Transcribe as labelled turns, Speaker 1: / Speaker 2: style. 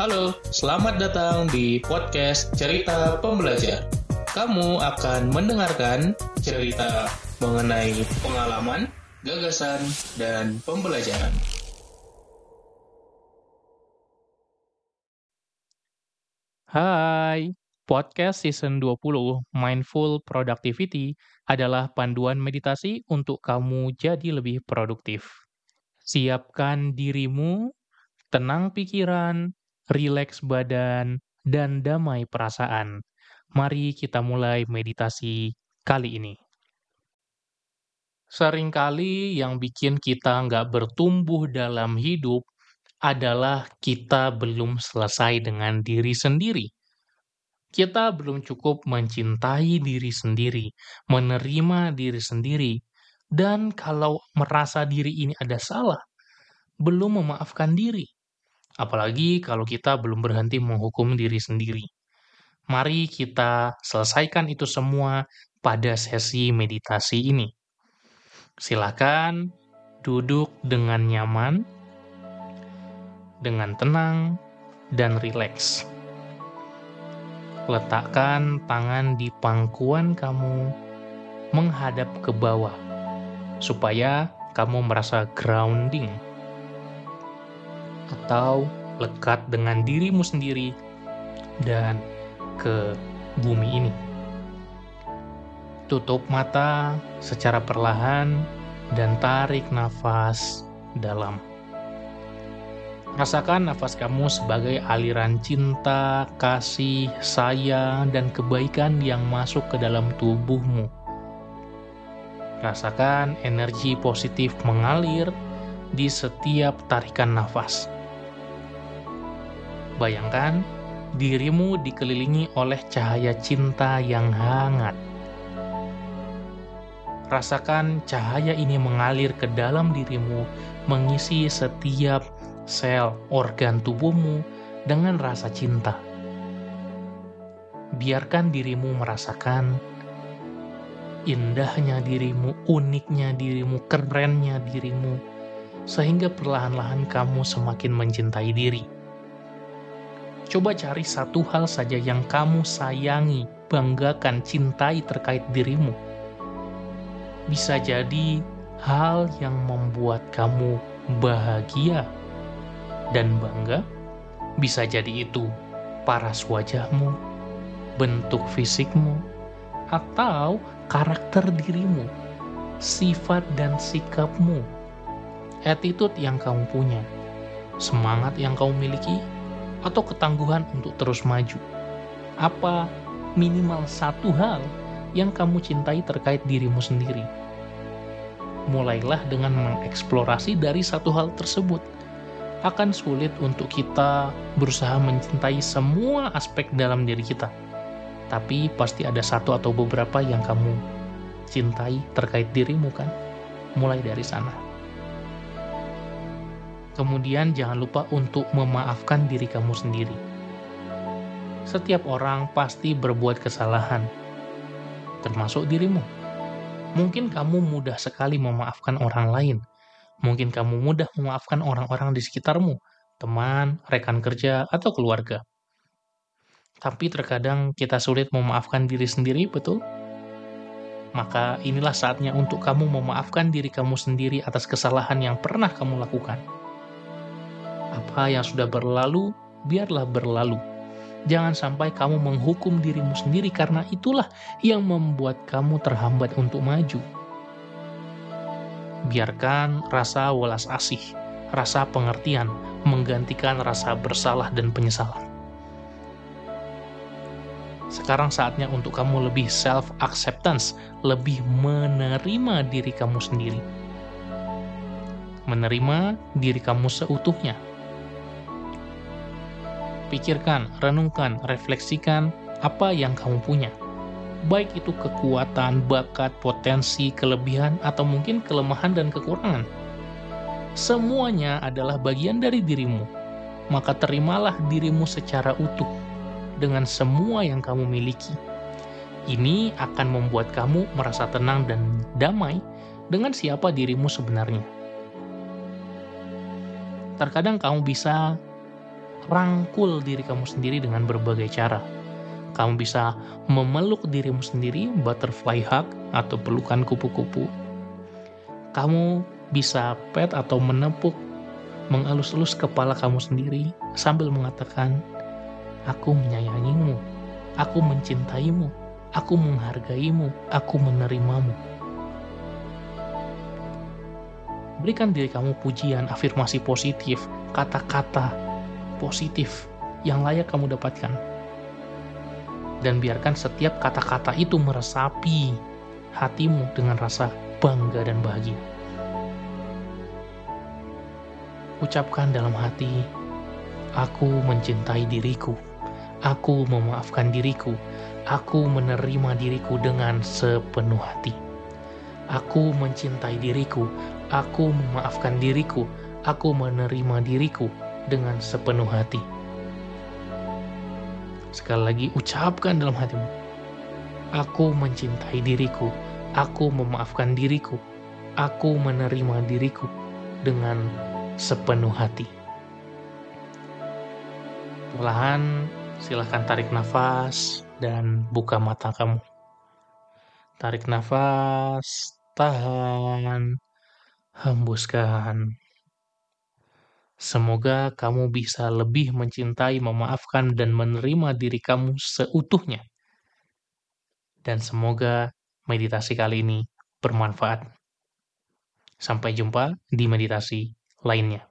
Speaker 1: Halo, selamat datang di podcast Cerita Pembelajar. Kamu akan mendengarkan cerita mengenai pengalaman, gagasan, dan pembelajaran.
Speaker 2: Hai, podcast season 20 Mindful Productivity adalah panduan meditasi untuk kamu jadi lebih produktif. Siapkan dirimu, tenang pikiran, rileks badan, dan damai perasaan. Mari kita mulai meditasi kali ini. Seringkali yang bikin kita nggak bertumbuh dalam hidup adalah kita belum selesai dengan diri sendiri. Kita belum cukup mencintai diri sendiri, menerima diri sendiri, dan kalau merasa diri ini ada salah, belum memaafkan diri. Apalagi kalau kita belum berhenti menghukum diri sendiri. Mari kita selesaikan itu semua pada sesi meditasi ini. Silakan duduk dengan nyaman, dengan tenang, dan rileks. Letakkan tangan di pangkuan kamu menghadap ke bawah, supaya kamu merasa grounding atau lekat dengan dirimu sendiri dan ke bumi ini. Tutup mata secara perlahan dan tarik nafas dalam. Rasakan nafas kamu sebagai aliran cinta, kasih, sayang, dan kebaikan yang masuk ke dalam tubuhmu. Rasakan energi positif mengalir di setiap tarikan nafas. Bayangkan dirimu dikelilingi oleh cahaya cinta yang hangat. Rasakan cahaya ini mengalir ke dalam dirimu, mengisi setiap sel organ tubuhmu dengan rasa cinta. Biarkan dirimu merasakan indahnya dirimu, uniknya dirimu, kerennya dirimu, sehingga perlahan-lahan kamu semakin mencintai diri Coba cari satu hal saja yang kamu sayangi, banggakan, cintai terkait dirimu. Bisa jadi hal yang membuat kamu bahagia dan bangga. Bisa jadi itu paras wajahmu, bentuk fisikmu, atau karakter dirimu, sifat dan sikapmu, attitude yang kamu punya, semangat yang kamu miliki, atau ketangguhan untuk terus maju? Apa minimal satu hal yang kamu cintai terkait dirimu sendiri? Mulailah dengan mengeksplorasi dari satu hal tersebut. Akan sulit untuk kita berusaha mencintai semua aspek dalam diri kita. Tapi pasti ada satu atau beberapa yang kamu cintai terkait dirimu kan? Mulai dari sana. Kemudian jangan lupa untuk memaafkan diri kamu sendiri. Setiap orang pasti berbuat kesalahan, termasuk dirimu. Mungkin kamu mudah sekali memaafkan orang lain. Mungkin kamu mudah memaafkan orang-orang di sekitarmu, teman, rekan kerja, atau keluarga. Tapi terkadang kita sulit memaafkan diri sendiri, betul? Maka inilah saatnya untuk kamu memaafkan diri kamu sendiri atas kesalahan yang pernah kamu lakukan apa yang sudah berlalu, biarlah berlalu. Jangan sampai kamu menghukum dirimu sendiri karena itulah yang membuat kamu terhambat untuk maju. Biarkan rasa welas asih, rasa pengertian menggantikan rasa bersalah dan penyesalan. Sekarang saatnya untuk kamu lebih self-acceptance, lebih menerima diri kamu sendiri. Menerima diri kamu seutuhnya, Pikirkan, renungkan, refleksikan apa yang kamu punya. Baik itu kekuatan, bakat, potensi, kelebihan, atau mungkin kelemahan dan kekurangan. Semuanya adalah bagian dari dirimu. Maka terimalah dirimu secara utuh dengan semua yang kamu miliki. Ini akan membuat kamu merasa tenang dan damai dengan siapa dirimu sebenarnya. Terkadang kamu bisa rangkul diri kamu sendiri dengan berbagai cara. Kamu bisa memeluk dirimu sendiri, butterfly hug atau pelukan kupu-kupu. Kamu bisa pet atau menepuk, mengelus-elus kepala kamu sendiri sambil mengatakan, Aku menyayangimu, aku mencintaimu, aku menghargaimu, aku menerimamu. Berikan diri kamu pujian, afirmasi positif, kata-kata positif yang layak kamu dapatkan. Dan biarkan setiap kata-kata itu meresapi hatimu dengan rasa bangga dan bahagia. Ucapkan dalam hati, aku mencintai diriku, aku memaafkan diriku, aku menerima diriku dengan sepenuh hati. Aku mencintai diriku, aku memaafkan diriku, aku menerima diriku dengan sepenuh hati. Sekali lagi, ucapkan dalam hatimu. Aku mencintai diriku, aku memaafkan diriku, aku menerima diriku dengan sepenuh hati. Perlahan, silahkan tarik nafas dan buka mata kamu. Tarik nafas, tahan, hembuskan. Semoga kamu bisa lebih mencintai, memaafkan, dan menerima diri kamu seutuhnya. Dan semoga meditasi kali ini bermanfaat. Sampai jumpa di meditasi lainnya.